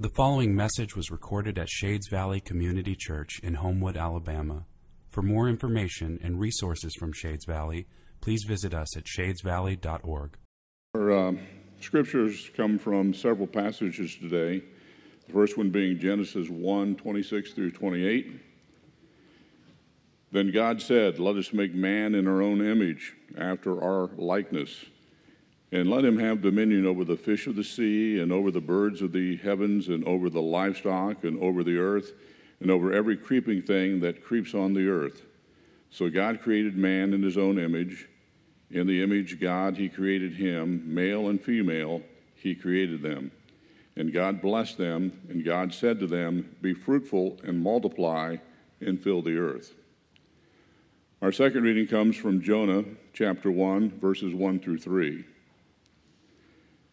The following message was recorded at Shades Valley Community Church in Homewood, Alabama. For more information and resources from Shades Valley, please visit us at shadesvalley.org. Our uh, scriptures come from several passages today. The first one being Genesis 1 26 through 28. Then God said, Let us make man in our own image, after our likeness and let him have dominion over the fish of the sea, and over the birds of the heavens, and over the livestock, and over the earth, and over every creeping thing that creeps on the earth. So God created man in his own image. In the image God, he created him, male and female, he created them. And God blessed them, and God said to them, Be fruitful and multiply and fill the earth. Our second reading comes from Jonah chapter 1, verses 1 through 3.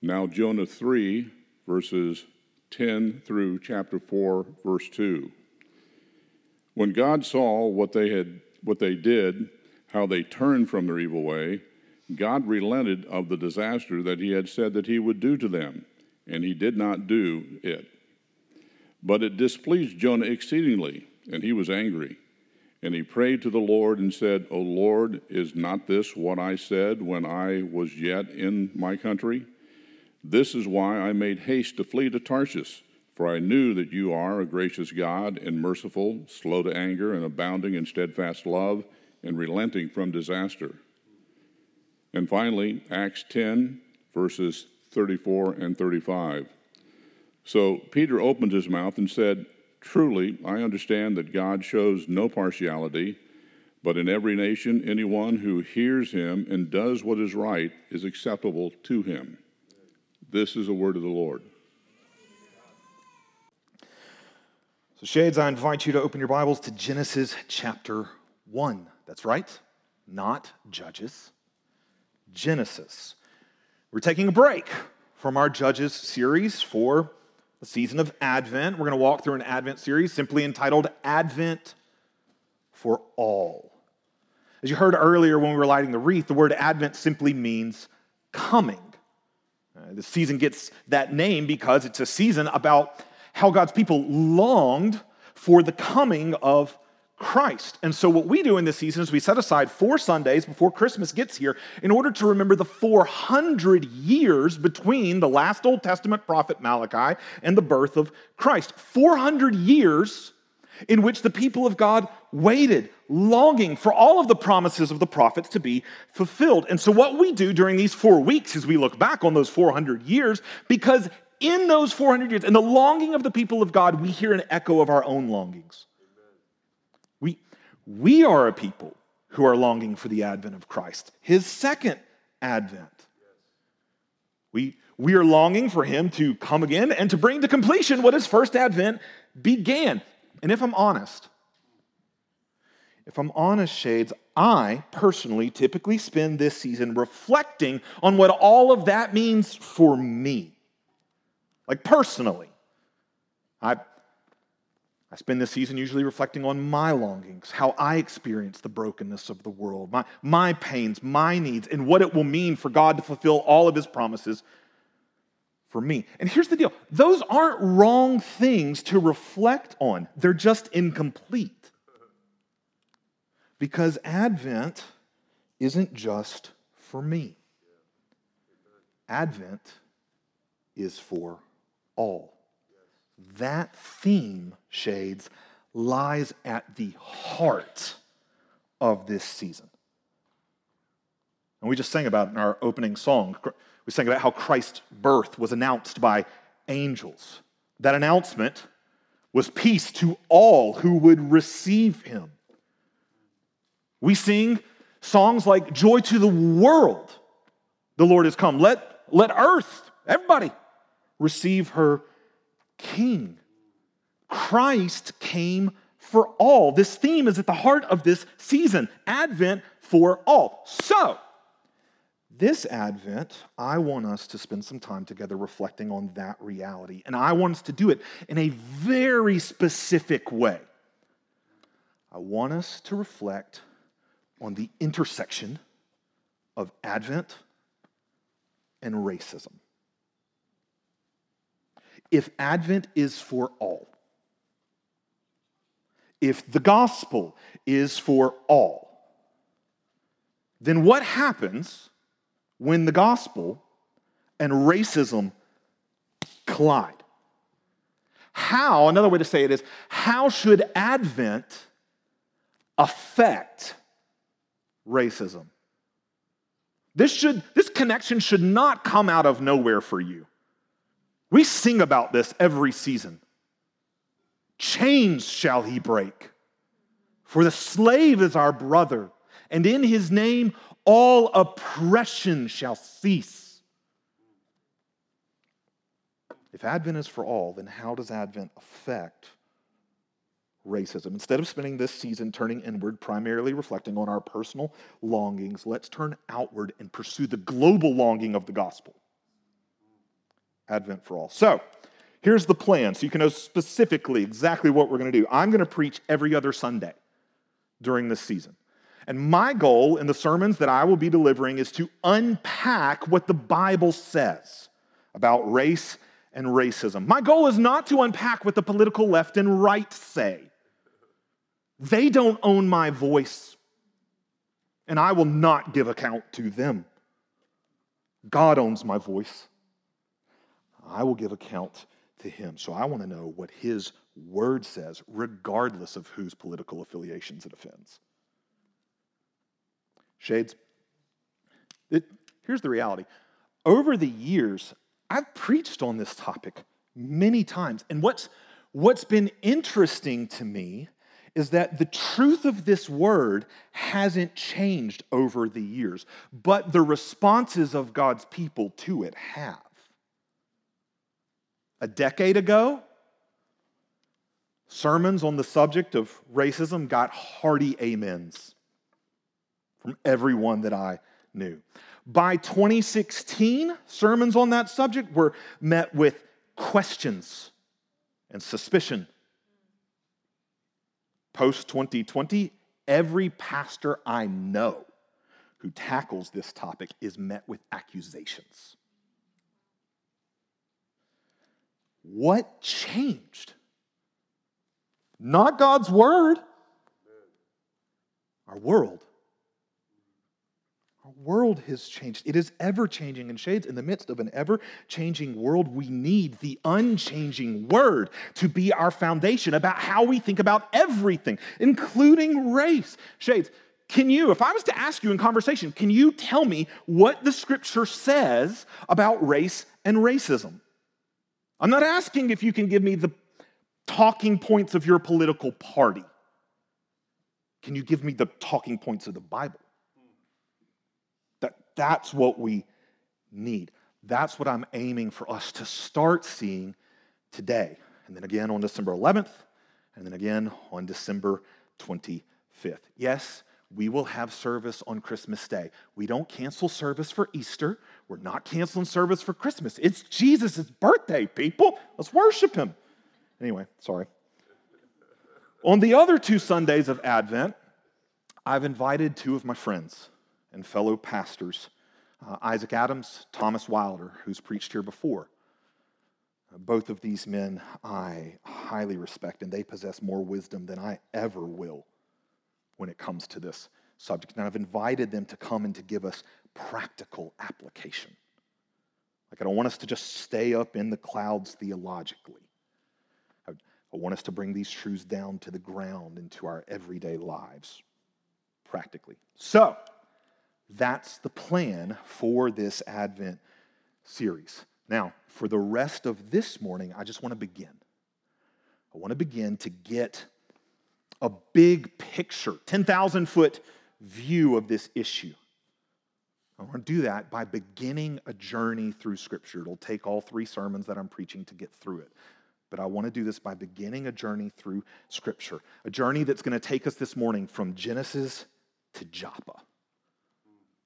Now, Jonah 3, verses 10 through chapter 4, verse 2. When God saw what they had what they did, how they turned from their evil way, God relented of the disaster that he had said that he would do to them, and he did not do it. But it displeased Jonah exceedingly, and he was angry. And he prayed to the Lord and said, O Lord, is not this what I said when I was yet in my country? This is why I made haste to flee to Tarshish, for I knew that you are a gracious God and merciful, slow to anger, and abounding in steadfast love, and relenting from disaster. And finally, Acts 10, verses 34 and 35. So Peter opened his mouth and said, Truly, I understand that God shows no partiality, but in every nation, anyone who hears him and does what is right is acceptable to him. This is a word of the Lord. So, Shades, I invite you to open your Bibles to Genesis chapter 1. That's right, not Judges. Genesis. We're taking a break from our Judges series for the season of Advent. We're going to walk through an Advent series simply entitled Advent for All. As you heard earlier when we were lighting the wreath, the word Advent simply means coming. Uh, the season gets that name because it's a season about how God's people longed for the coming of Christ. And so, what we do in this season is we set aside four Sundays before Christmas gets here in order to remember the 400 years between the last Old Testament prophet Malachi and the birth of Christ. 400 years in which the people of God waited, longing for all of the promises of the prophets to be fulfilled. And so, what we do during these four weeks is we look back on those 400 years because in those 400 years, in the longing of the people of God, we hear an echo of our own longings. We, we are a people who are longing for the advent of Christ, his second advent. We, we are longing for him to come again and to bring to completion what his first advent began. And if I'm honest, if I'm honest, Shades, I personally typically spend this season reflecting on what all of that means for me. Like personally. I, I spend this season usually reflecting on my longings, how I experience the brokenness of the world, my, my pains, my needs, and what it will mean for God to fulfill all of his promises for me. And here's the deal those aren't wrong things to reflect on, they're just incomplete. Because Advent isn't just for me, Advent is for all. That theme, Shades, lies at the heart of this season. And we just sang about in our opening song. We sang about how Christ's birth was announced by angels. That announcement was peace to all who would receive him. We sing songs like Joy to the World, the Lord has come. Let, let earth, everybody, receive her king. Christ came for all. This theme is at the heart of this season Advent for all. So, this Advent, I want us to spend some time together reflecting on that reality. And I want us to do it in a very specific way. I want us to reflect on the intersection of Advent and racism. If Advent is for all, if the gospel is for all, then what happens when the gospel and racism collide? How, another way to say it is, how should Advent affect racism? This, should, this connection should not come out of nowhere for you. We sing about this every season. Chains shall he break, for the slave is our brother, and in his name all oppression shall cease. If Advent is for all, then how does Advent affect racism? Instead of spending this season turning inward, primarily reflecting on our personal longings, let's turn outward and pursue the global longing of the gospel. Advent for all. So, here's the plan so you can know specifically exactly what we're going to do. I'm going to preach every other Sunday during this season. And my goal in the sermons that I will be delivering is to unpack what the Bible says about race and racism. My goal is not to unpack what the political left and right say. They don't own my voice, and I will not give account to them. God owns my voice. I will give account to him. So I want to know what his word says, regardless of whose political affiliations it offends. Shades. It, here's the reality. Over the years, I've preached on this topic many times. And what's, what's been interesting to me is that the truth of this word hasn't changed over the years, but the responses of God's people to it have. A decade ago, sermons on the subject of racism got hearty amens from everyone that I knew. By 2016, sermons on that subject were met with questions and suspicion. Post 2020, every pastor I know who tackles this topic is met with accusations. What changed? Not God's word, our world. World has changed. It is ever changing in shades. In the midst of an ever changing world, we need the unchanging word to be our foundation about how we think about everything, including race. Shades, can you, if I was to ask you in conversation, can you tell me what the scripture says about race and racism? I'm not asking if you can give me the talking points of your political party. Can you give me the talking points of the Bible? That's what we need. That's what I'm aiming for us to start seeing today. And then again on December 11th, and then again on December 25th. Yes, we will have service on Christmas Day. We don't cancel service for Easter. We're not canceling service for Christmas. It's Jesus' birthday, people. Let's worship him. Anyway, sorry. On the other two Sundays of Advent, I've invited two of my friends and fellow pastors, uh, Isaac Adams, Thomas Wilder, who's preached here before. Uh, both of these men I highly respect, and they possess more wisdom than I ever will when it comes to this subject. And I've invited them to come and to give us practical application. Like, I don't want us to just stay up in the clouds theologically. I, I want us to bring these truths down to the ground into our everyday lives practically. So, that's the plan for this Advent series. Now, for the rest of this morning, I just want to begin. I want to begin to get a big picture, 10,000 foot view of this issue. I want to do that by beginning a journey through Scripture. It'll take all three sermons that I'm preaching to get through it. but I want to do this by beginning a journey through Scripture, a journey that's going to take us this morning from Genesis to Joppa,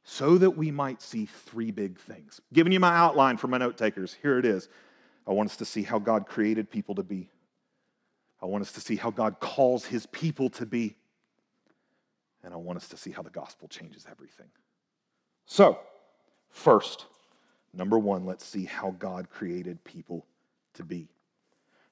so that we might see three big things. Giving you my outline for my note takers, here it is. I want us to see how God created people to be. I want us to see how God calls his people to be. And I want us to see how the gospel changes everything. So, first, number one, let's see how God created people to be.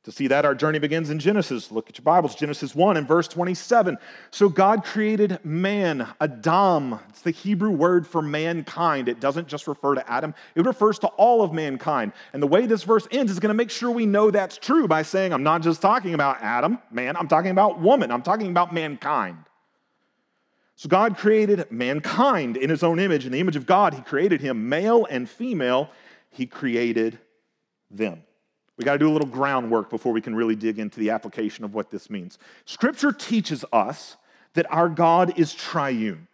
To see that, our journey begins in Genesis. Look at your Bibles, Genesis 1 and verse 27. So God created man, Adam. It's the Hebrew word for mankind. It doesn't just refer to Adam, it refers to all of mankind. And the way this verse ends is going to make sure we know that's true by saying, I'm not just talking about Adam, man, I'm talking about woman, I'm talking about mankind. So God created mankind in his own image. In the image of God, he created him, male and female, he created them. We got to do a little groundwork before we can really dig into the application of what this means. Scripture teaches us that our God is triune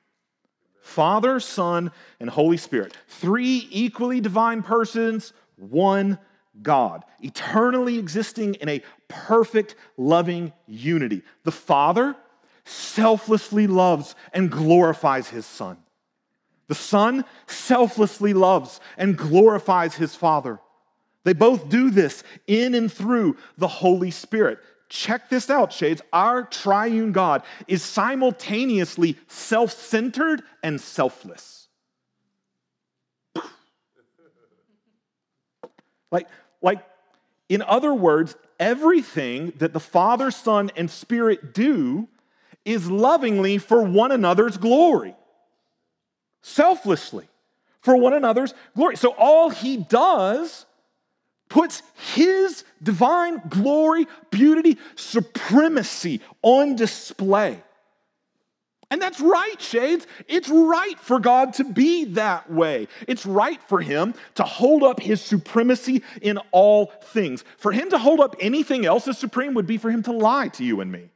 Father, Son, and Holy Spirit. Three equally divine persons, one God, eternally existing in a perfect, loving unity. The Father selflessly loves and glorifies his Son. The Son selflessly loves and glorifies his Father. They both do this in and through the Holy Spirit. Check this out, Shades. Our triune God is simultaneously self centered and selfless. like, like, in other words, everything that the Father, Son, and Spirit do is lovingly for one another's glory, selflessly for one another's glory. So all he does puts his divine glory, beauty, supremacy on display. And that's right, Shades. It's right for God to be that way. It's right for Him to hold up His supremacy in all things. For Him to hold up anything else as supreme would be for Him to lie to you and me.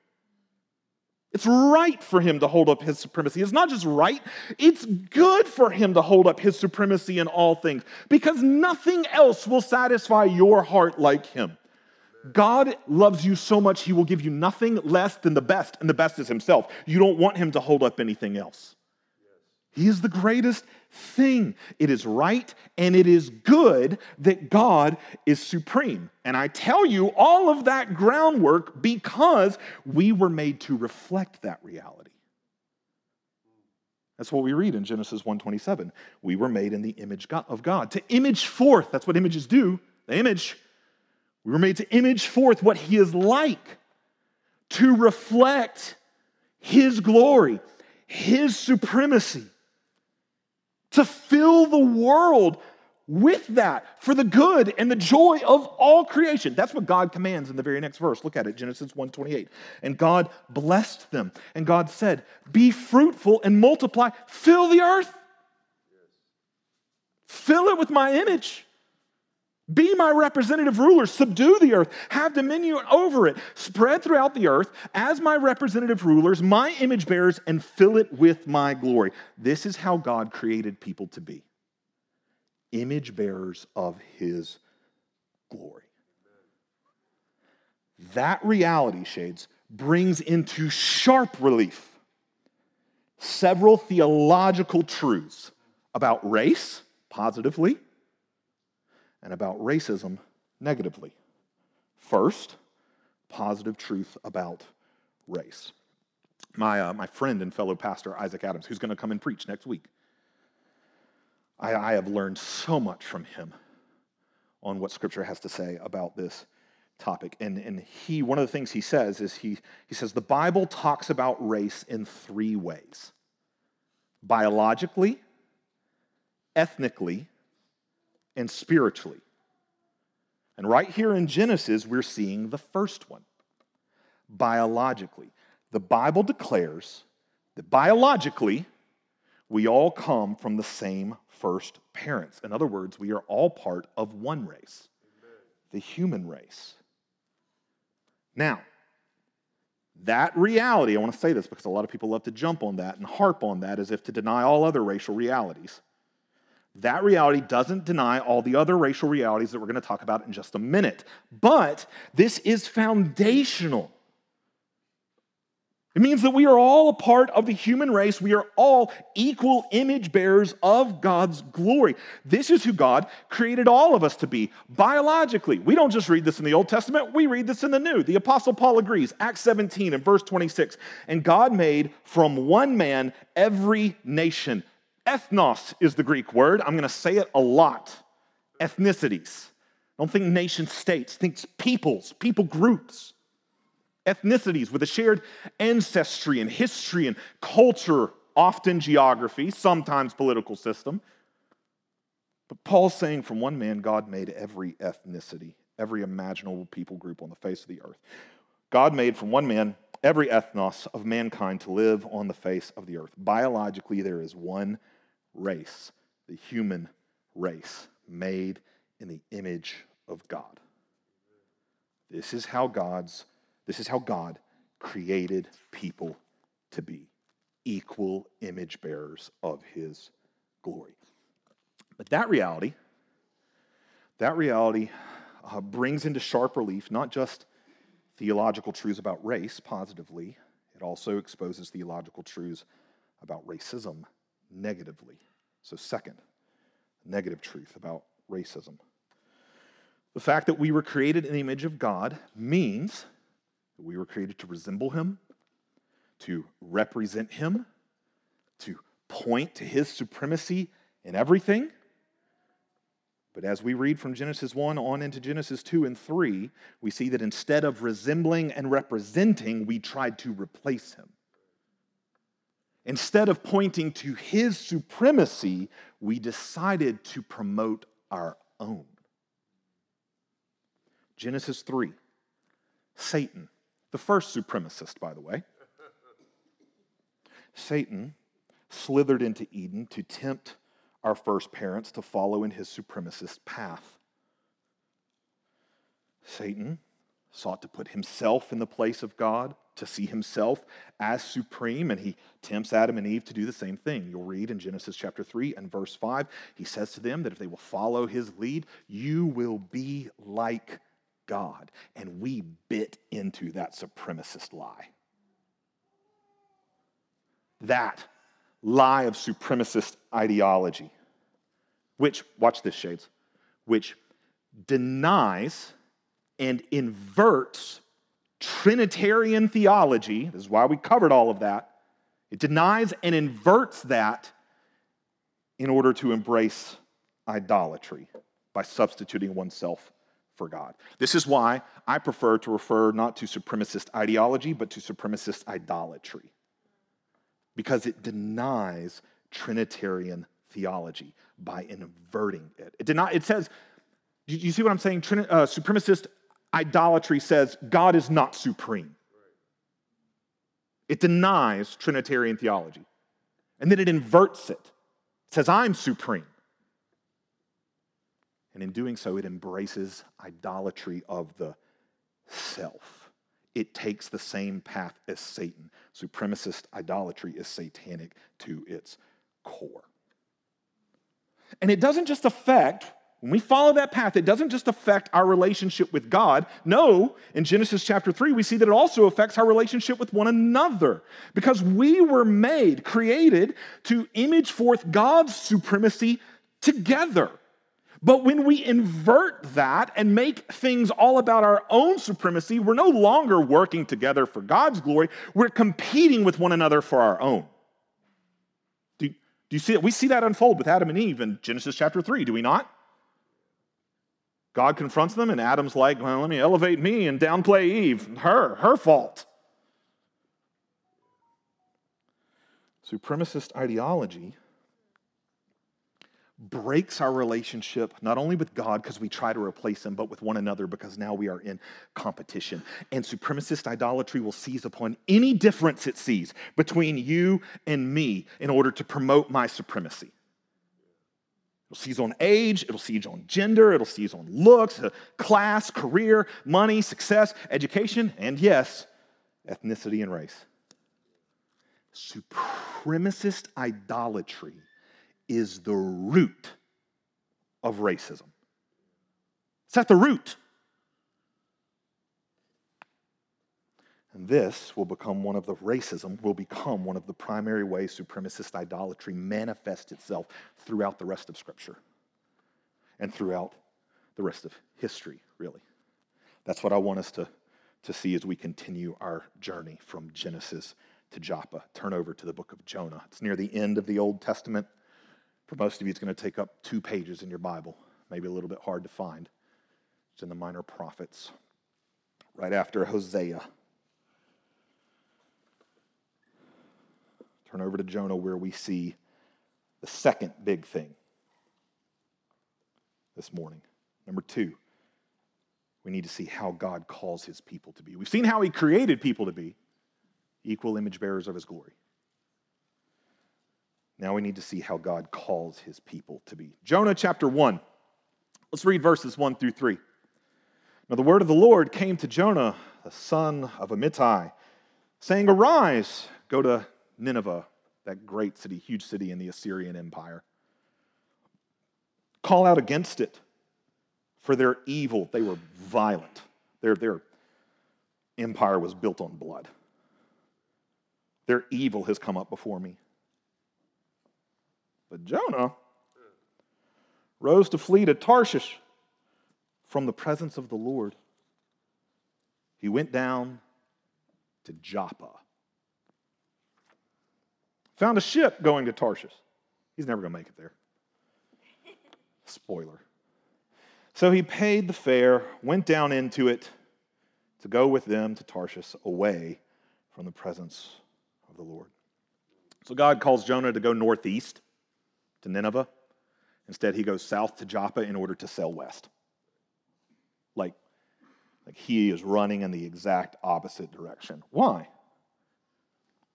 It's right for him to hold up his supremacy. It's not just right, it's good for him to hold up his supremacy in all things because nothing else will satisfy your heart like him. God loves you so much, he will give you nothing less than the best, and the best is himself. You don't want him to hold up anything else. He is the greatest thing. It is right and it is good that God is supreme. And I tell you all of that groundwork because we were made to reflect that reality. That's what we read in Genesis 1:27. We were made in the image of God. To image forth, that's what images do. The image. We were made to image forth what he is like, to reflect his glory, his supremacy to fill the world with that for the good and the joy of all creation. That's what God commands in the very next verse. Look at it, Genesis 1:28. And God blessed them, and God said, "Be fruitful and multiply, fill the earth. Fill it with my image." Be my representative ruler, subdue the earth, have dominion over it, spread throughout the earth as my representative rulers, my image bearers, and fill it with my glory. This is how God created people to be image bearers of his glory. That reality, shades, brings into sharp relief several theological truths about race, positively and about racism negatively. First, positive truth about race. My, uh, my friend and fellow pastor, Isaac Adams, who's going to come and preach next week, I, I have learned so much from him on what Scripture has to say about this topic. And, and he, one of the things he says is he, he says the Bible talks about race in three ways biologically, ethnically, and spiritually. And right here in Genesis, we're seeing the first one biologically. The Bible declares that biologically, we all come from the same first parents. In other words, we are all part of one race, the human race. Now, that reality, I want to say this because a lot of people love to jump on that and harp on that as if to deny all other racial realities. That reality doesn't deny all the other racial realities that we're going to talk about in just a minute. But this is foundational. It means that we are all a part of the human race. We are all equal image bearers of God's glory. This is who God created all of us to be biologically. We don't just read this in the Old Testament, we read this in the New. The Apostle Paul agrees, Acts 17 and verse 26. And God made from one man every nation. Ethnos is the Greek word. I'm going to say it a lot. Ethnicities. Don't think nation states, think peoples, people groups ethnicities with a shared ancestry and history and culture, often geography, sometimes political system. But Paul's saying from one man, God made every ethnicity, every imaginable people group on the face of the earth. God made from one man every ethnos of mankind to live on the face of the earth. Biologically, there is one race, the human race, made in the image of God. This is how God's this is how God created people to be equal image bearers of his glory. But that reality, that reality uh, brings into sharp relief not just theological truths about race positively, it also exposes theological truths about racism negatively. So, second, negative truth about racism. The fact that we were created in the image of God means that we were created to resemble him, to represent him, to point to his supremacy in everything. But as we read from Genesis 1 on into Genesis 2 and 3, we see that instead of resembling and representing, we tried to replace him. Instead of pointing to his supremacy, we decided to promote our own. Genesis 3 Satan the first supremacist, by the way. Satan slithered into Eden to tempt our first parents to follow in his supremacist path. Satan sought to put himself in the place of God, to see himself as supreme, and he tempts Adam and Eve to do the same thing. You'll read in Genesis chapter 3 and verse 5, he says to them that if they will follow his lead, you will be like God. And we bit into that supremacist lie. That lie of supremacist ideology, which, watch this, shades, which denies and inverts Trinitarian theology. This is why we covered all of that. It denies and inverts that in order to embrace idolatry by substituting oneself for God. This is why I prefer to refer not to supremacist ideology, but to supremacist idolatry, because it denies Trinitarian theology by inverting it. It, deny, it says, you, you see what I'm saying? Trini, uh, supremacist idolatry says God is not supreme. It denies Trinitarian theology. And then it inverts it. It says, I'm supreme. And in doing so, it embraces idolatry of the self. It takes the same path as Satan. Supremacist idolatry is satanic to its core. And it doesn't just affect, when we follow that path, it doesn't just affect our relationship with God. No, in Genesis chapter 3, we see that it also affects our relationship with one another. Because we were made, created to image forth God's supremacy together. But when we invert that and make things all about our own supremacy, we're no longer working together for God's glory. We're competing with one another for our own. Do, do you see it? We see that unfold with Adam and Eve in Genesis chapter 3, do we not? God confronts them, and Adam's like, well, let me elevate me and downplay Eve. Her, her fault. Supremacist ideology breaks our relationship not only with God because we try to replace him, but with one another because now we are in competition. And supremacist idolatry will seize upon any difference it sees between you and me in order to promote my supremacy. It'll seize on age, it'll seize on gender, it'll seize on looks, uh, class, career, money, success, education, and yes, ethnicity and race. Supremacist idolatry is the root of racism. It's at the root. And this will become one of the racism, will become one of the primary ways supremacist idolatry manifests itself throughout the rest of Scripture and throughout the rest of history, really. That's what I want us to, to see as we continue our journey from Genesis to Joppa. Turn over to the book of Jonah. It's near the end of the Old Testament. For most of you, it's going to take up two pages in your Bible, maybe a little bit hard to find. It's in the Minor Prophets, right after Hosea. Turn over to Jonah, where we see the second big thing this morning. Number two, we need to see how God calls his people to be. We've seen how he created people to be equal image bearers of his glory. Now we need to see how God calls his people to be. Jonah chapter 1. Let's read verses 1 through 3. Now the word of the Lord came to Jonah, the son of Amittai, saying, Arise, go to Nineveh, that great city, huge city in the Assyrian Empire. Call out against it, for their evil, they were violent. Their, their empire was built on blood. Their evil has come up before me. But Jonah rose to flee to Tarshish from the presence of the Lord. He went down to Joppa Found a ship going to Tarshish. He's never going to make it there. Spoiler. So he paid the fare, went down into it to go with them to Tarshish away from the presence of the Lord. So God calls Jonah to go northeast to Nineveh. Instead, he goes south to Joppa in order to sail west. Like, like he is running in the exact opposite direction. Why?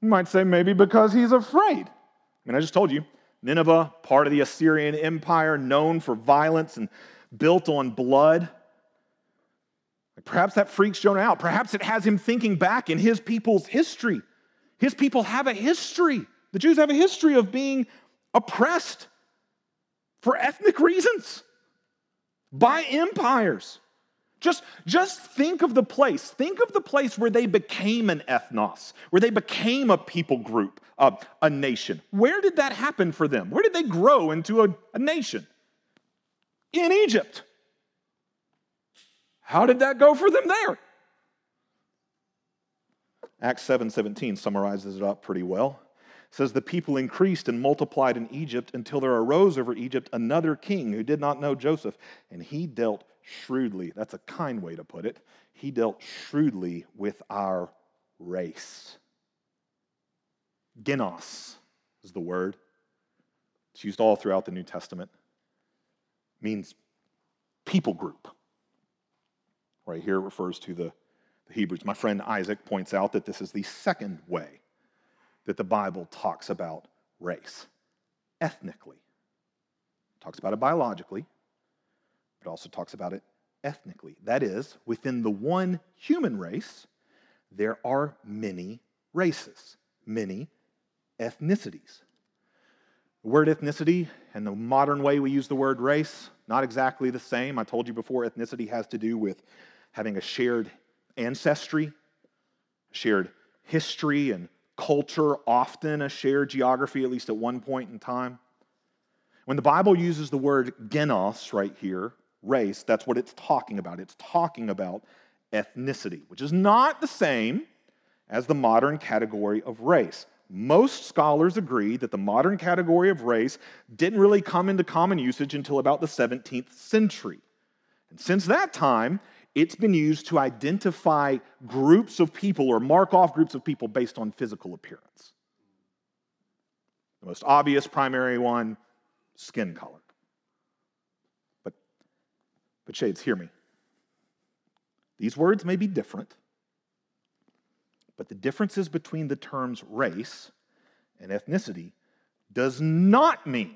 You might say maybe because he's afraid. I mean, I just told you, Nineveh, part of the Assyrian Empire, known for violence and built on blood. Perhaps that freaks Jonah out. Perhaps it has him thinking back in his people's history. His people have a history. The Jews have a history of being oppressed for ethnic reasons by empires. Just, just think of the place. Think of the place where they became an ethnos, where they became a people group, uh, a nation. Where did that happen for them? Where did they grow into a, a nation? In Egypt. How did that go for them there? Acts 7 17 summarizes it up pretty well. Says, The people increased and multiplied in Egypt until there arose over Egypt another king who did not know Joseph, and he dealt shrewdly. That's a kind way to put it. He dealt shrewdly with our race. Genos is the word. It's used all throughout the New Testament. It means people group. Right here it refers to the, the Hebrews. My friend Isaac points out that this is the second way that the Bible talks about race ethnically. It talks about it biologically, but also talks about it ethnically. That is, within the one human race, there are many races, many ethnicities. The word ethnicity and the modern way we use the word race, not exactly the same. I told you before, ethnicity has to do with having a shared ancestry, shared history and culture, often a shared geography, at least at one point in time. When the Bible uses the word genos right here, race, that's what it's talking about. It's talking about ethnicity, which is not the same as the modern category of race. Most scholars agree that the modern category of race didn't really come into common usage until about the 17th century. And since that time, it's been used to identify groups of people or mark off groups of people based on physical appearance. The most obvious primary one skin color. But, but Shades, hear me. These words may be different, but the differences between the terms race and ethnicity does not mean,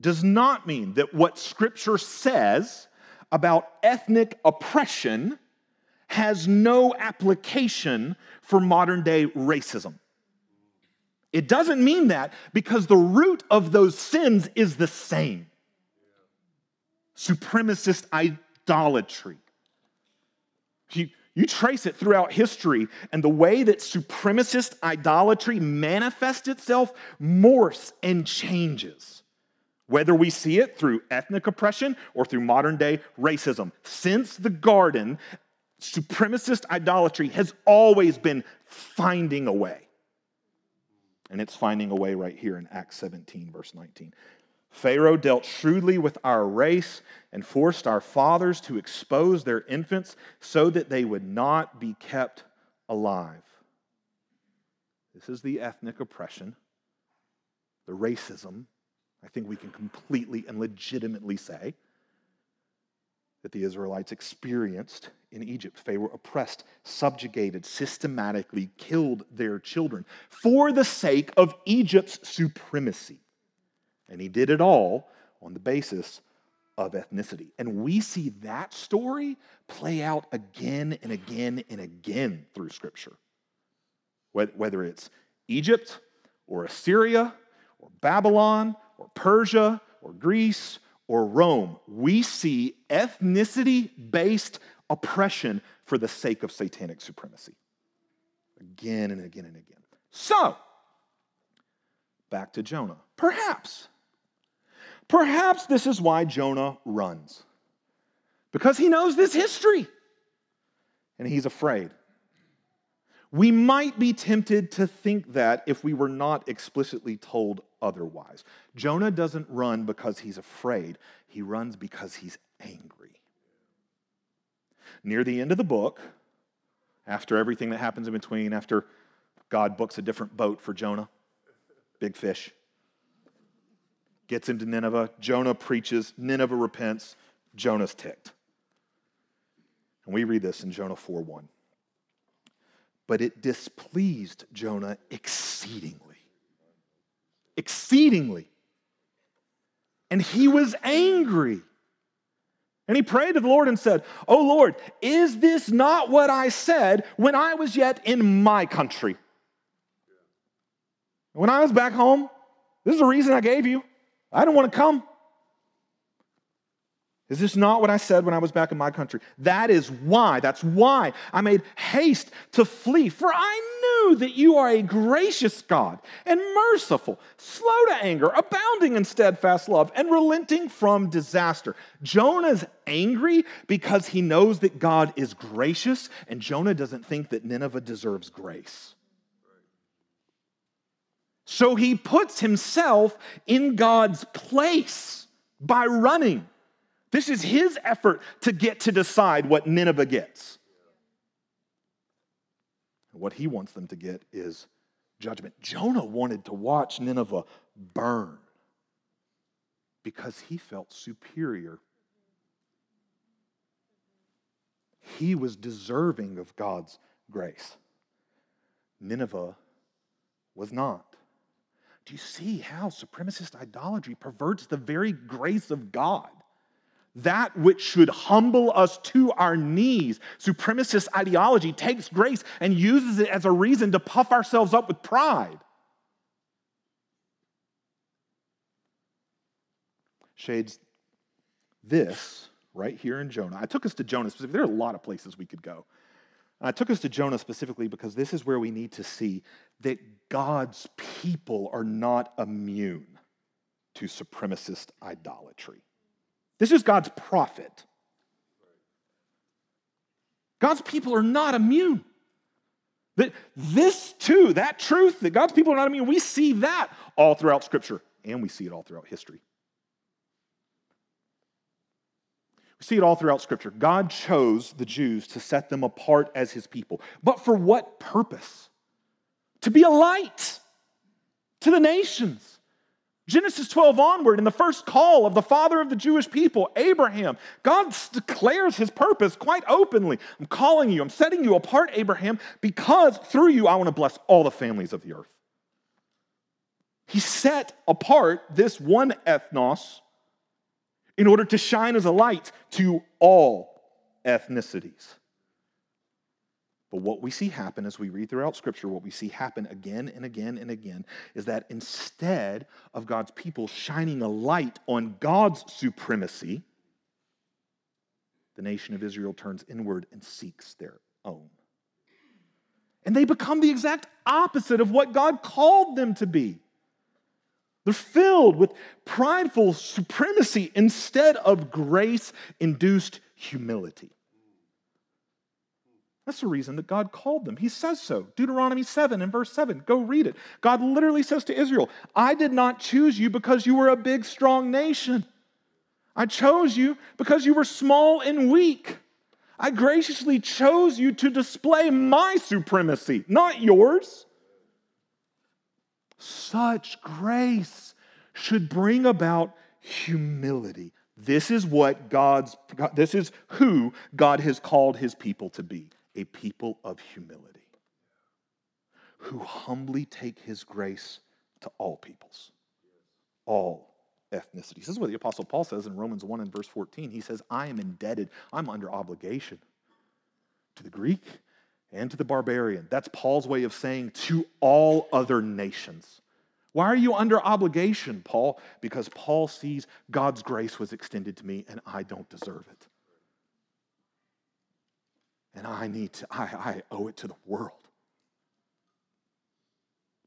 does not mean that what Scripture says about ethnic oppression has no application for modern day racism. It doesn't mean that because the root of those sins is the same. supremacist idolatry. You, you trace it throughout history, and the way that supremacist idolatry manifests itself morphs and changes. Whether we see it through ethnic oppression or through modern day racism. Since the garden, supremacist idolatry has always been finding a way. And it's finding a way right here in Acts 17, verse 19. Pharaoh dealt shrewdly with our race and forced our fathers to expose their infants so that they would not be kept alive. This is the ethnic oppression, the racism, I think we can completely and legitimately say that the Israelites experienced in Egypt. They were oppressed, subjugated, systematically killed their children for the sake of Egypt's supremacy. And he did it all on the basis of ethnicity. And we see that story play out again and again and again through Scripture. Whether it's Egypt or Assyria or Babylon or Persia or Greece or Rome, we see ethnicity based oppression for the sake of satanic supremacy. Again and again and again. So, back to Jonah. Perhaps Perhaps this is why Jonah runs, because he knows this history and he's afraid. We might be tempted to think that if we were not explicitly told otherwise. Jonah doesn't run because he's afraid, he runs because he's angry. Near the end of the book, after everything that happens in between, after God books a different boat for Jonah, big fish, gets into Nineveh. Jonah preaches. Nineveh repents. Jonah's ticked. And we read this in Jonah 4 1. But it displeased Jonah exceedingly. Exceedingly. And he was angry. And he prayed to the Lord and said, Oh Lord, is this not what I said when I was yet in my country? When I was back home, this is the reason I gave you. I don't want to come. Is this not what I said when I was back in my country? That is why, that's why I made haste to flee. For I that you are a gracious God and merciful, slow to anger, abounding in steadfast love, and relenting from disaster. Jonah's angry because he knows that God is gracious, and Jonah doesn't think that Nineveh deserves grace. So he puts himself in God's place by running. This is his effort to get to decide what Nineveh gets. What he wants them to get is judgment. Jonah wanted to watch Nineveh burn because he felt superior. He was deserving of God's grace. Nineveh was not. Do you see how supremacist idolatry perverts the very grace of God? That which should humble us to our knees. Supremacist ideology takes grace and uses it as a reason to puff ourselves up with pride. Shades, this right here in Jonah. I took us to Jonah specifically. There are a lot of places we could go. I took us to Jonah specifically because this is where we need to see that God's people are not immune to supremacist idolatry. This is God's prophet. God's people are not immune. That this too, that truth that God's people are not immune, we see that all throughout Scripture, and we see it all throughout history. We see it all throughout Scripture. God chose the Jews to set them apart as his people. But for what purpose? to be a light to the nations. Genesis 12 onward, in the first call of the father of the Jewish people, Abraham, God declares his purpose quite openly. I'm calling you, I'm setting you apart, Abraham, because through you I want to bless all the families of the earth. He set apart this one ethnos in order to shine as a light to all ethnicities. But what we see happen as we read throughout Scripture, what we see happen again and again and again, is that instead of God's people shining a light on God's supremacy, the nation of Israel turns inward and seeks their own. And they become the exact opposite of what God called them to be. They're filled with prideful supremacy instead of grace induced humility. That's the reason that God called them. He says so. Deuteronomy 7 and verse 7. Go read it. God literally says to Israel, I did not choose you because you were a big, strong nation. I chose you because you were small and weak. I graciously chose you to display my supremacy, not yours. Such grace should bring about humility. This is what God's this is who God has called his people to be, a people of humility. Who humbly take his grace to all peoples. All ethnicities. This is what the Apostle Paul says in Romans 1 and verse 14. He says, I am indebted, I'm under obligation to the Greek and to the barbarian. That's Paul's way of saying to all other nations. Why are you under obligation, Paul? Because Paul sees God's grace was extended to me and I don't deserve it. And I need to, I, I owe it to the world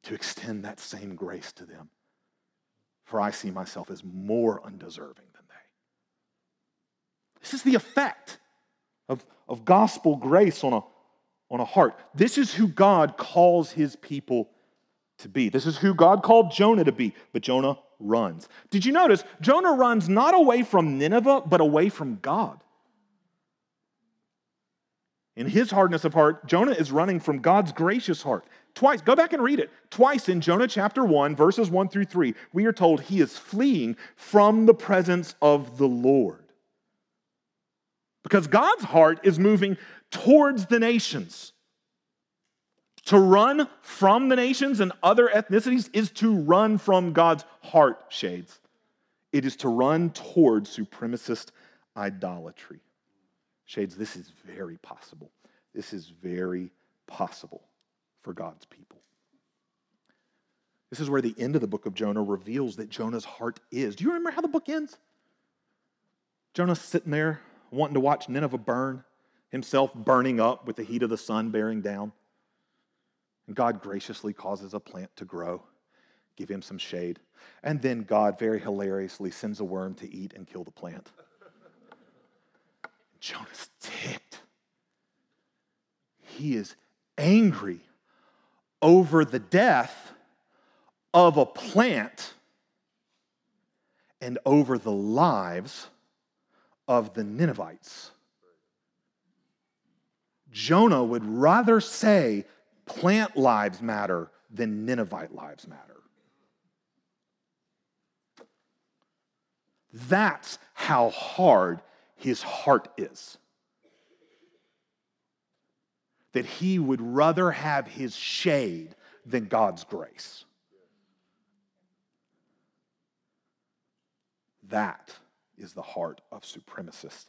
to extend that same grace to them for I see myself as more undeserving than they. This is the effect of, of gospel grace on a, on a heart. This is who God calls his people to be. This is who God called Jonah to be, but Jonah runs. Did you notice? Jonah runs not away from Nineveh, but away from God. In his hardness of heart, Jonah is running from God's gracious heart. Twice, go back and read it. Twice in Jonah chapter 1, verses 1 through 3, we are told he is fleeing from the presence of the Lord. Because God's heart is moving towards the nations. To run from the nations and other ethnicities is to run from God's heart, shades. It is to run towards supremacist idolatry. Shades, this is very possible. This is very possible for God's people. This is where the end of the book of Jonah reveals that Jonah's heart is. Do you remember how the book ends? Jonah's sitting there wanting to watch Nineveh burn, himself burning up with the heat of the sun bearing down. And God graciously causes a plant to grow, give him some shade. And then God very hilariously sends a worm to eat and kill the plant. Jonah's ticked. He is angry over the death of a plant and over the lives of the Ninevites. Jonah would rather say plant lives matter than Ninevite lives matter. That's how hard his heart is. That he would rather have his shade than God's grace. That is the heart of supremacist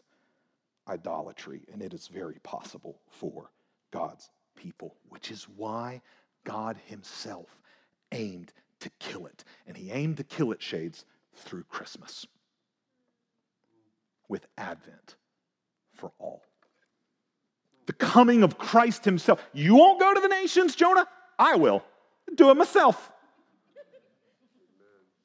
idolatry, and it is very possible for God's people, which is why God Himself aimed to kill it. And He aimed to kill it, shades, through Christmas with Advent for all. The coming of Christ Himself. You won't go to the nations, Jonah? I will. Do it myself.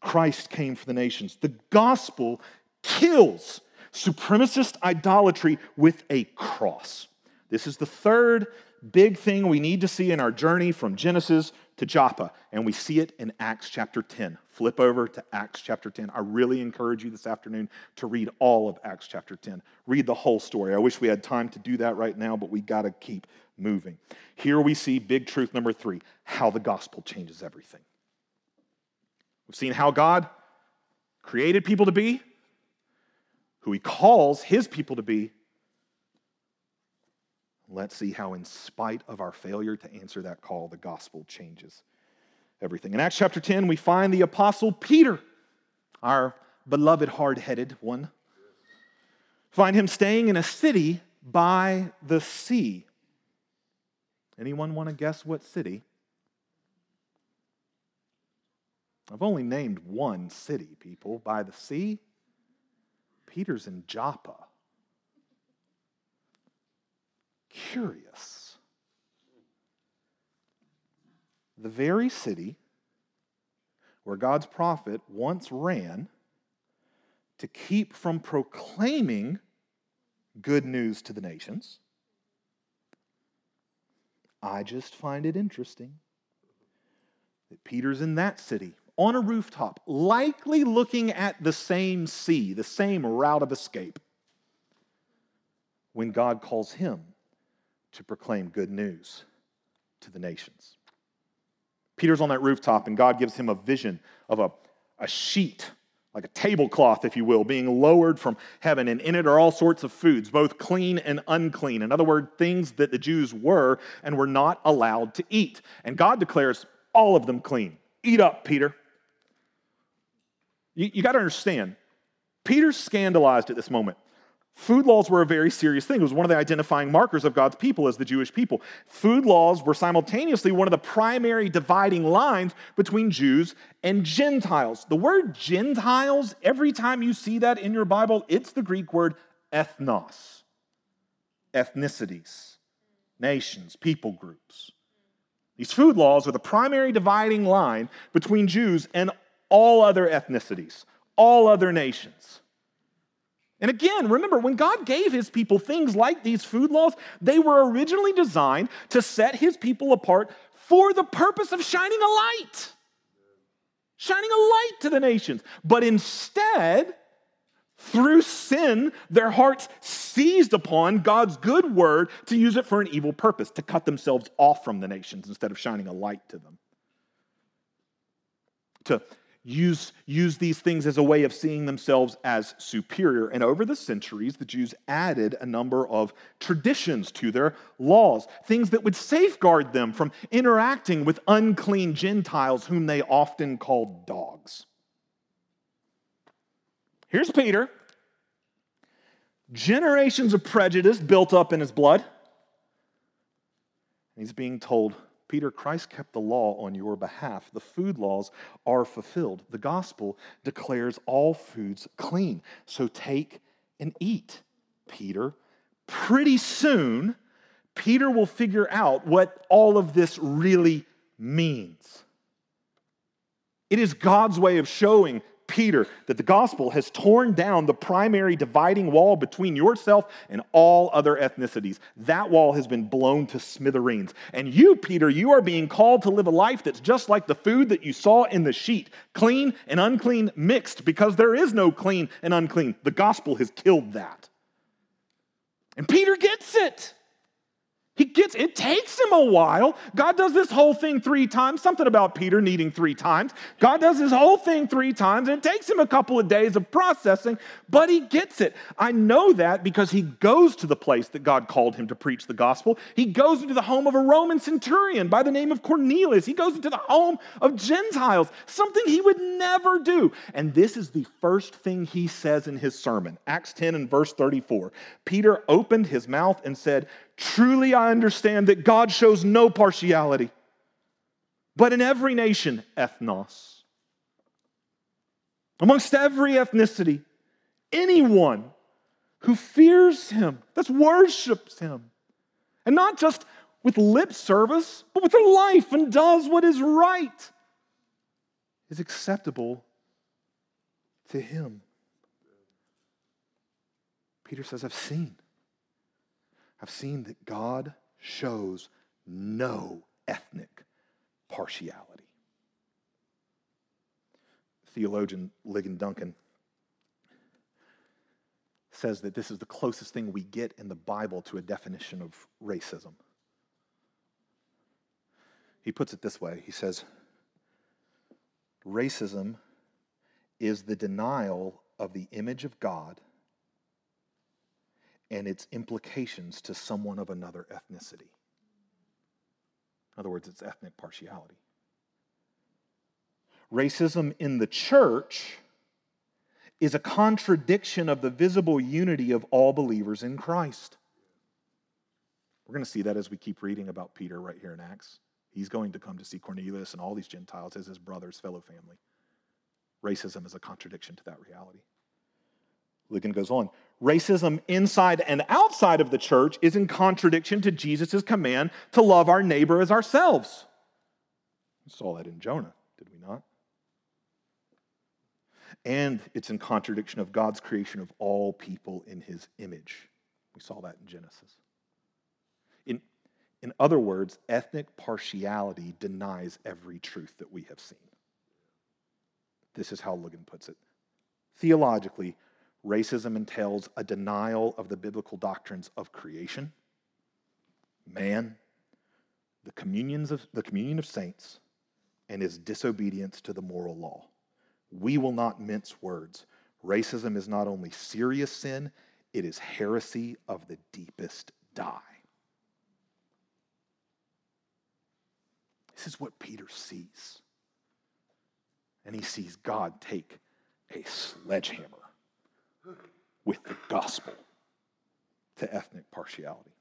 Christ came for the nations. The gospel kills supremacist idolatry with a cross. This is the third big thing we need to see in our journey from Genesis to Joppa, and we see it in Acts chapter 10. Flip over to Acts chapter 10. I really encourage you this afternoon to read all of Acts chapter 10. Read the whole story. I wish we had time to do that right now, but we got to keep moving. Here we see big truth number three how the gospel changes everything. We've seen how God created people to be, who he calls his people to be, Let's see how, in spite of our failure to answer that call, the gospel changes everything. In Acts chapter 10, we find the apostle Peter, our beloved hard headed one. Find him staying in a city by the sea. Anyone want to guess what city? I've only named one city, people, by the sea. Peter's in Joppa. curious. The very city where God's prophet once ran to keep from proclaiming good news to the nations. I just find it interesting that Peter's in that city on a rooftop, likely looking at the same sea, the same route of escape, when God calls him to proclaim good news to the nations. Peter's on that rooftop, and God gives him a vision of a, a sheet like a tablecloth, if you will, being lowered from heaven. And in it are all sorts of foods, both clean and unclean. In other words, things that the Jews were and were not allowed to eat. And God declares all of them clean. Eat up, Peter. You, you got to understand, Peter's scandalized at this moment. Food laws were a very serious thing. It was one of the identifying markers of God's people as the Jewish people. Food laws were simultaneously one of the primary dividing lines between Jews and Gentiles. The word Gentiles, every time you see that in your Bible, it's the Greek word ethnos ethnicities, nations, people groups. These food laws are the primary dividing line between Jews and all other ethnicities, all other nations. And again, remember, when God gave his people things like these food laws, they were originally designed to set his people apart for the purpose of shining a light. Shining a light to the nations. But instead, through sin, their hearts seized upon God's good word to use it for an evil purpose, to cut themselves off from the nations instead of shining a light to them. To use, use these things as a way of seeing themselves as superior. And over the centuries, the Jews added a number of traditions to their laws, things that would safeguard them from interacting with unclean Gentiles, whom they often called dogs. Here's Peter. Generations of prejudice built up in his blood. He's being told, Peter, Christ kept the law on your behalf. The food laws are fulfilled. The gospel declares all foods clean. So take and eat, Peter. Pretty soon, Peter will figure out what all of this really means. It is God's way of showing Peter that the gospel has torn down the primary dividing wall between yourself and all other ethnicities. That wall has been blown to smithereens. And you, Peter, you are being called to live a life that's just like the food that you saw in the sheet clean and unclean mixed, because there is no clean and unclean. The gospel has killed that. And Peter gets it. He gets it takes him a while. God does this whole thing 3 times, something about Peter needing 3 times. God does this whole thing 3 times and it takes him a couple of days of processing, but he gets it. I know that because he goes to the place that God called him to preach the gospel. He goes into the home of a Roman centurion by the name of Cornelius. He goes into the home of Gentiles, something he would never do. And this is the first thing he says in his sermon. Acts 10 and verse 34. Peter opened his mouth and said, Truly, I understand that God shows no partiality, but in every nation, ethnos. Amongst every ethnicity, anyone who fears him, that worships him, and not just with lip service, but with their life and does what is right, is acceptable to him. Peter says, I've seen have seen that God shows no ethnic partiality. Theologian Ligon Duncan says that this is the closest thing we get in the Bible to a definition of racism. He puts it this way he says, Racism is the denial of the image of God and its implications to someone of another ethnicity. In other words, it's ethnic partiality. Racism in the church is a contradiction of the visible unity of all believers in Christ. We're going to see that as we keep reading about Peter right here in Acts. He's going to come to see Cornelius and all these Gentiles as his brother's fellow family. Racism is a contradiction to that reality. Ligon goes on. Racism inside and outside of the church is in contradiction to Jesus' command to love our neighbor as ourselves. We saw that in Jonah, did we not? And it's in contradiction of God's creation of all people in his image. We saw that in Genesis. In, in other words, ethnic partiality denies every truth that we have seen. This is how Ligon puts it. Theologically, Racism entails a denial of the biblical doctrines of creation, man, the, communions of, the communion of saints, and his disobedience to the moral law. We will not mince words. Racism is not only serious sin, it is heresy of the deepest dye. This is what Peter sees. And he sees God take a sledgehammer with the gospel to ethnic partiality.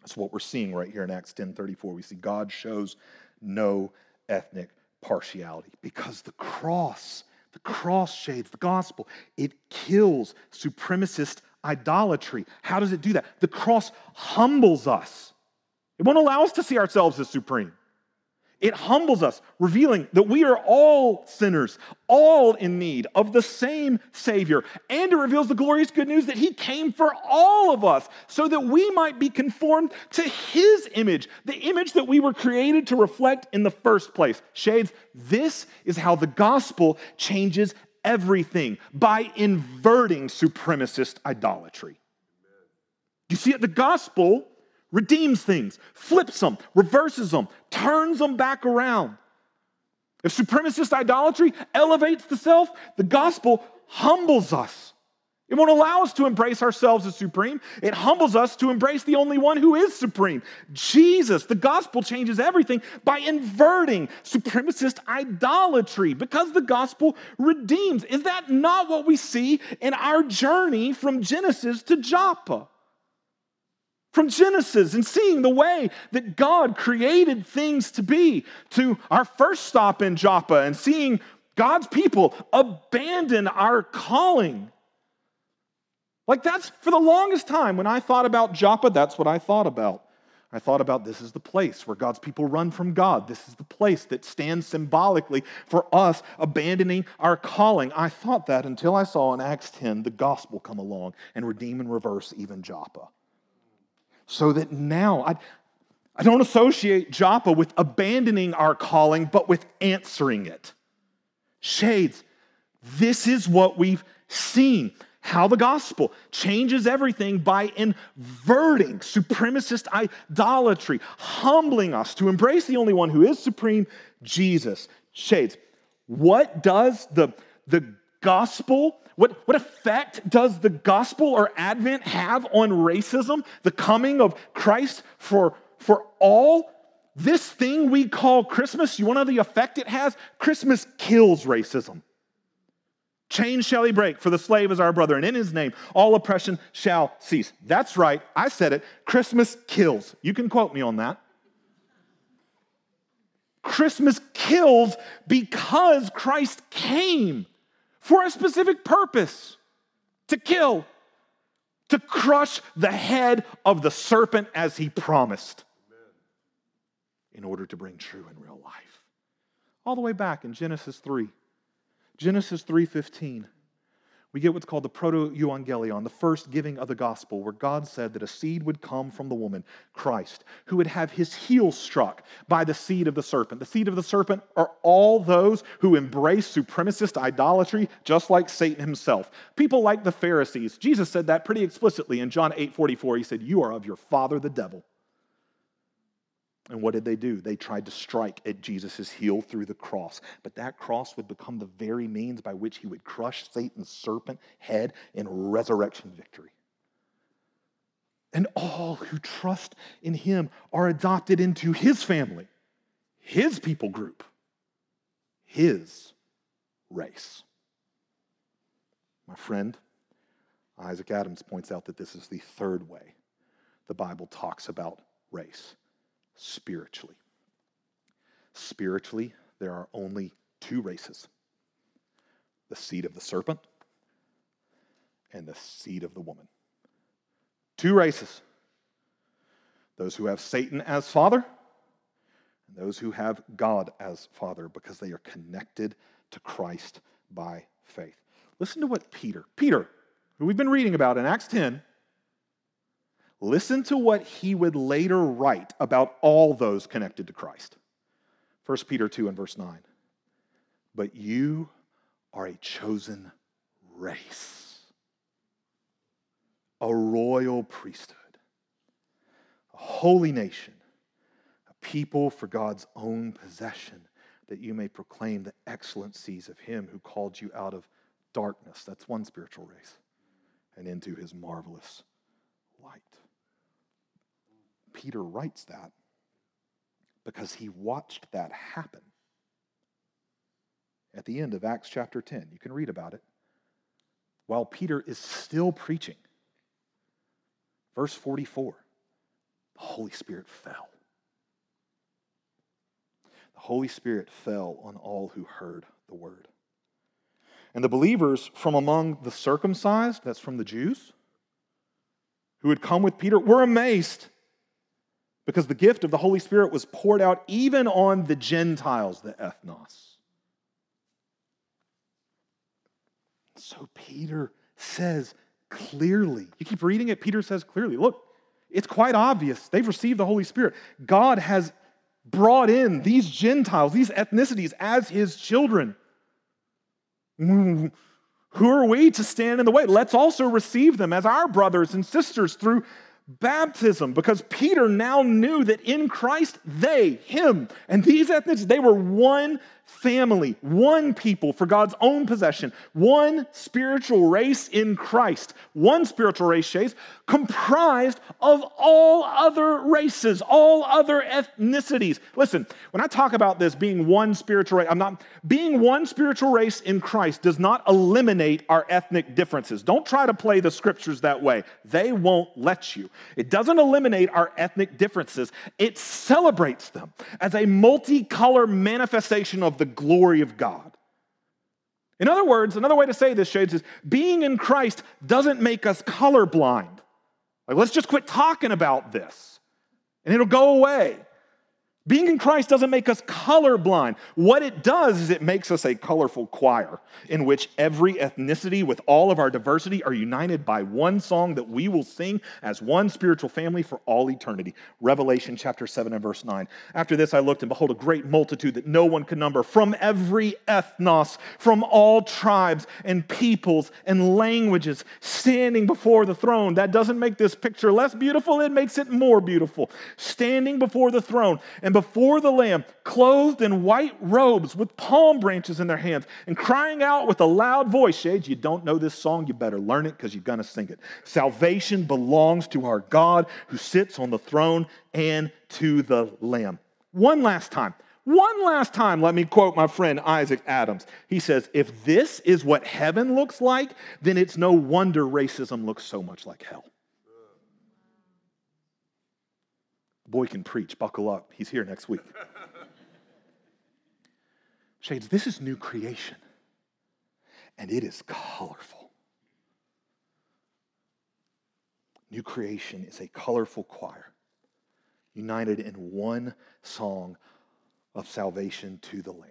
That's what we're seeing right here in Acts 10:34. We see God shows no ethnic partiality because the cross, the cross shades the gospel. It kills supremacist idolatry. How does it do that? The cross humbles us. It won't allow us to see ourselves as supreme. It humbles us, revealing that we are all sinners, all in need of the same Savior. And it reveals the glorious good news that He came for all of us so that we might be conformed to His image, the image that we were created to reflect in the first place. Shades, this is how the gospel changes everything by inverting supremacist idolatry. You see, the gospel redeems things, flips them, reverses them, turns them back around. If supremacist idolatry elevates the self, the gospel humbles us. It won't allow us to embrace ourselves as supreme. It humbles us to embrace the only one who is supreme Jesus. The gospel changes everything by inverting supremacist idolatry because the gospel redeems. Is that not what we see in our journey from Genesis to Joppa? From Genesis and seeing the way that God created things to be, to our first stop in Joppa and seeing God's people abandon our calling. Like that's for the longest time when I thought about Joppa, that's what I thought about. I thought about this is the place where God's people run from God. This is the place that stands symbolically for us abandoning our calling. I thought that until I saw in Acts 10 the gospel come along and redeem and reverse even Joppa so that now I, I don't associate Joppa with abandoning our calling, but with answering it. Shades, this is what we've seen. How the gospel changes everything by inverting supremacist idolatry, humbling us to embrace the only one who is supreme, Jesus. Shades, what does the, the gospel what, what effect does the gospel or Advent have on racism, the coming of Christ for, for all? This thing we call Christmas, you want to know the effect it has? Christmas kills racism. Chains shall he break, for the slave is our brother, and in his name all oppression shall cease. That's right, I said it. Christmas kills. You can quote me on that. Christmas kills because Christ came for a specific purpose to kill, to crush the head of the serpent as he promised in order to bring true and real life. All the way back in Genesis 3. Genesis 3:15 we get what's called the proto-evangelion, the first giving of the gospel, where God said that a seed would come from the woman, Christ, who would have his heel struck by the seed of the serpent. The seed of the serpent are all those who embrace supremacist idolatry, just like Satan himself. People like the Pharisees. Jesus said that pretty explicitly in John 8:44. He said, "You are of your father the devil." And what did they do? They tried to strike at Jesus' heel through the cross. But that cross would become the very means by which he would crush Satan's serpent head in resurrection victory. And all who trust in him are adopted into his family, his people group, his race. My friend, Isaac Adams points out that this is the third way the Bible talks about race spiritually. Spiritually, there are only two races the seed of the serpent and the seed of the woman. Two races those who have Satan as father, and those who have God as father, because they are connected to Christ by faith. Listen to what Peter, Peter, who we've been reading about in Acts 10, listen to what he would later write about all those connected to Christ. 1 Peter 2 and verse 9. But you are a chosen race, a royal priesthood, a holy nation, a people for God's own possession, that you may proclaim the excellencies of him who called you out of darkness. That's one spiritual race, and into his marvelous light. Peter writes that because he watched that happen at the end of Acts chapter 10. You can read about it. While Peter is still preaching, verse 44, the Holy Spirit fell. The Holy Spirit fell on all who heard the word. And the believers from among the circumcised, that's from the Jews, who had come with Peter, were amazed because the gift of the Holy Spirit was poured out even on the Gentiles, the ethnos. So Peter says clearly, you keep reading it, Peter says clearly, look, it's quite obvious. They've received the Holy Spirit. God has brought in these Gentiles, these ethnicities, as his children. Who are we to stand in the way? Let's also receive them as our brothers and sisters through baptism because Peter now knew that in Christ, they, him, and these ethnicities, they were one family, one people for God's own possession, one spiritual race in Christ, one spiritual race, Shades, comprised of all other races, all other ethnicities. Listen, when I talk about this being one spiritual race, I'm not being one spiritual race in Christ does not eliminate our ethnic differences. Don't try to play the scriptures that way. They won't let you. It doesn't eliminate our ethnic differences. It celebrates them as a multicolor manifestation of the glory of God. In other words, another way to say this, Shades, is being in Christ doesn't make us colorblind. Like, let's just quit talking about this and it'll go away. Being in Christ doesn't make us colorblind. What it does is it makes us a colorful choir in which every ethnicity with all of our diversity are united by one song that we will sing as one spiritual family for all eternity. Revelation chapter 7 and verse 9. After this I looked and behold a great multitude that no one could number from every ethnos, from all tribes and peoples and languages standing before the throne. That doesn't make this picture less beautiful, it makes it more beautiful. Standing before the throne and and before the Lamb, clothed in white robes with palm branches in their hands, and crying out with a loud voice. Shades, you don't know this song, you better learn it because you're going to sing it. Salvation belongs to our God who sits on the throne and to the Lamb. One last time. One last time, let me quote my friend Isaac Adams. He says, If this is what heaven looks like, then it's no wonder racism looks so much like hell. Boy can preach. Buckle up. He's here next week. Shades, this is new creation, and it is colorful. New creation is a colorful choir, united in one song of salvation to the Lamb.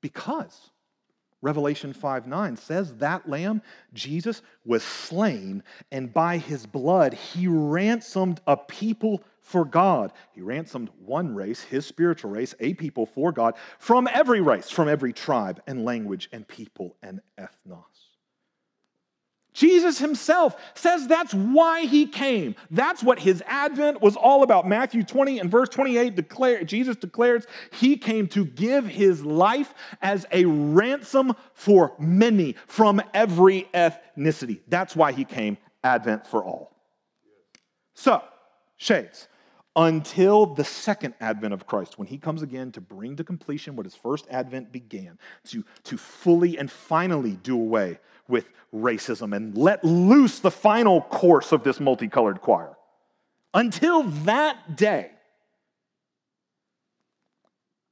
Because Revelation 5 9 says that lamb, Jesus, was slain, and by his blood he ransomed a people for God. He ransomed one race, his spiritual race, a people for God, from every race, from every tribe and language and people and ethnos. Jesus himself says that's why he came. That's what his advent was all about. Matthew 20 and verse 28 declare, Jesus declares he came to give his life as a ransom for many from every ethnicity. That's why he came, Advent for all. So, shades, until the second advent of Christ, when he comes again to bring to completion what his first advent began, to, to fully and finally do away with racism and let loose the final course of this multicolored choir. Until that day,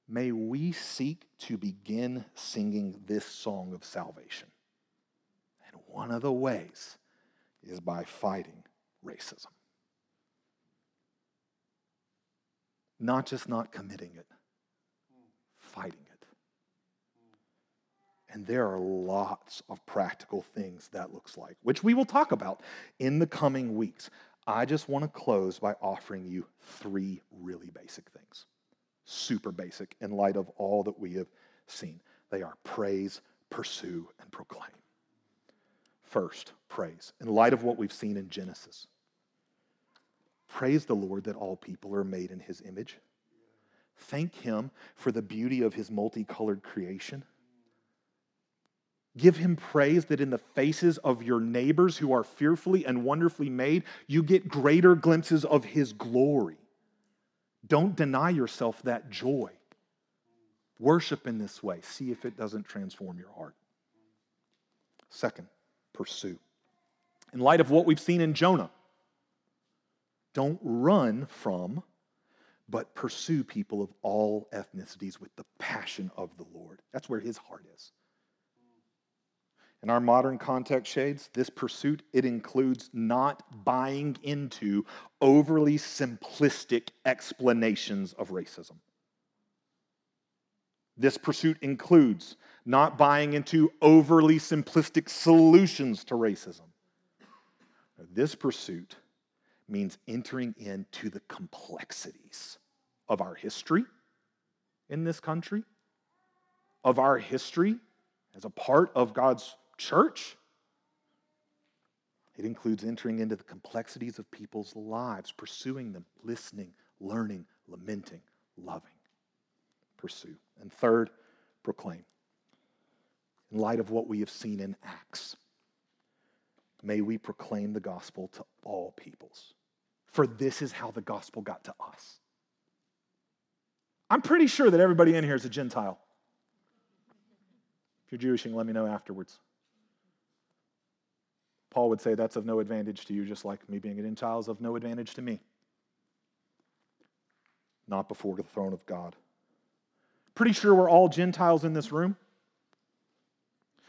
may we seek to begin singing this song of salvation. And one of the ways is by fighting racism. Not just not committing it, fighting. And there are lots of practical things that looks like, which we will talk about in the coming weeks. I just want to close by offering you three really basic things. Super basic in light of all that we have seen. They are praise, pursue, and proclaim. First, praise. In light of what we've seen in Genesis, praise the Lord that all people are made in his image. Thank him for the beauty of his multicolored creation. Give him praise that in the faces of your neighbors who are fearfully and wonderfully made, you get greater glimpses of his glory. Don't deny yourself that joy. Worship in this way. See if it doesn't transform your heart. Second, pursue. In light of what we've seen in Jonah, don't run from, but pursue people of all ethnicities with the passion of the Lord. That's where his heart is. In our modern context shades, this pursuit it includes not buying into overly simplistic explanations of racism. This pursuit includes not buying into overly simplistic solutions to racism. This pursuit means entering into the complexities of our history in this country, of our history as a part of God's church. It includes entering into the complexities of people's lives, pursuing them, listening, learning, lamenting, loving. Pursue. And third, proclaim. In light of what we have seen in Acts, may we proclaim the gospel to all peoples. For this is how the gospel got to us. I'm pretty sure that everybody in here is a Gentile. If you're Jewish, you can let me know afterwards. Paul would say that's of no advantage to you, just like me being a Gentile is of no advantage to me. Not before the throne of God. Pretty sure we're all Gentiles in this room.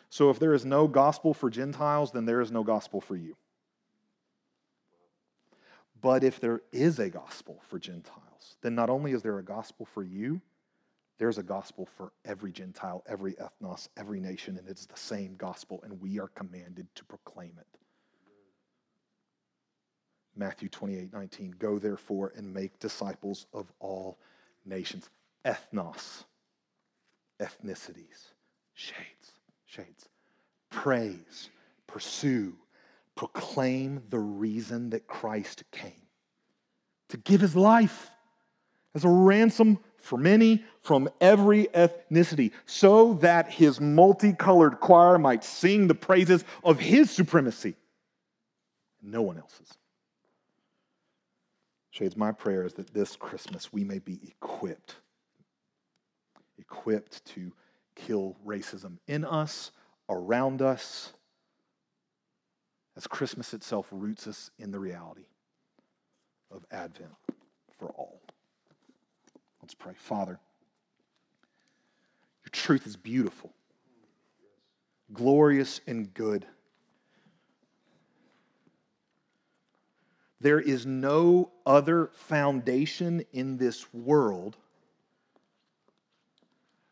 So if there is no gospel for Gentiles, then there is no gospel for you. But if there is a gospel for Gentiles, then not only is there a gospel for you, there's a gospel for every Gentile, every ethnos, every nation, and it's the same gospel, and we are commanded to proclaim it. Matthew 28 19. Go therefore and make disciples of all nations. Ethnos ethnicities, shades, shades. Praise, pursue, proclaim the reason that Christ came to give his life as a ransom for many from every ethnicity, so that his multicolored choir might sing the praises of his supremacy, no one else's. Shades, my prayer is that this Christmas we may be equipped equipped to kill racism in us, around us, as Christmas itself roots us in the reality of Advent for all. Let's pray. Father, your truth is beautiful, glorious, and good. There is no other foundation in this world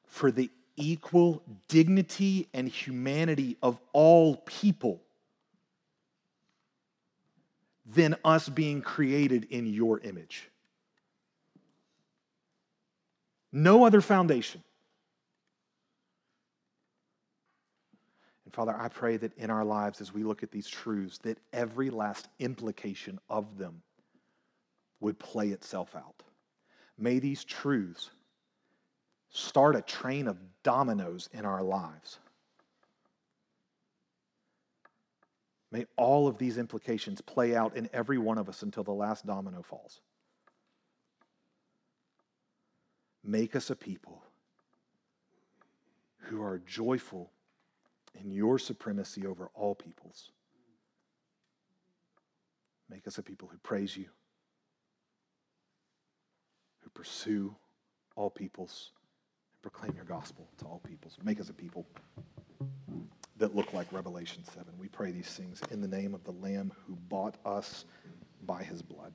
for the equal dignity and humanity of all people than us being created in your image. No other foundation. And Father, I pray that in our lives, as we look at these truths, that every last implication of them would play itself out. May these truths start a train of dominoes in our lives. May all of these implications play out in every one of us until the last domino falls. Make us a people who are joyful in your supremacy over all peoples. Make us a people who praise you, who pursue all peoples and proclaim your gospel to all peoples. Make us a people that look like Revelation 7. We pray these things in the name of the Lamb who bought us by his blood.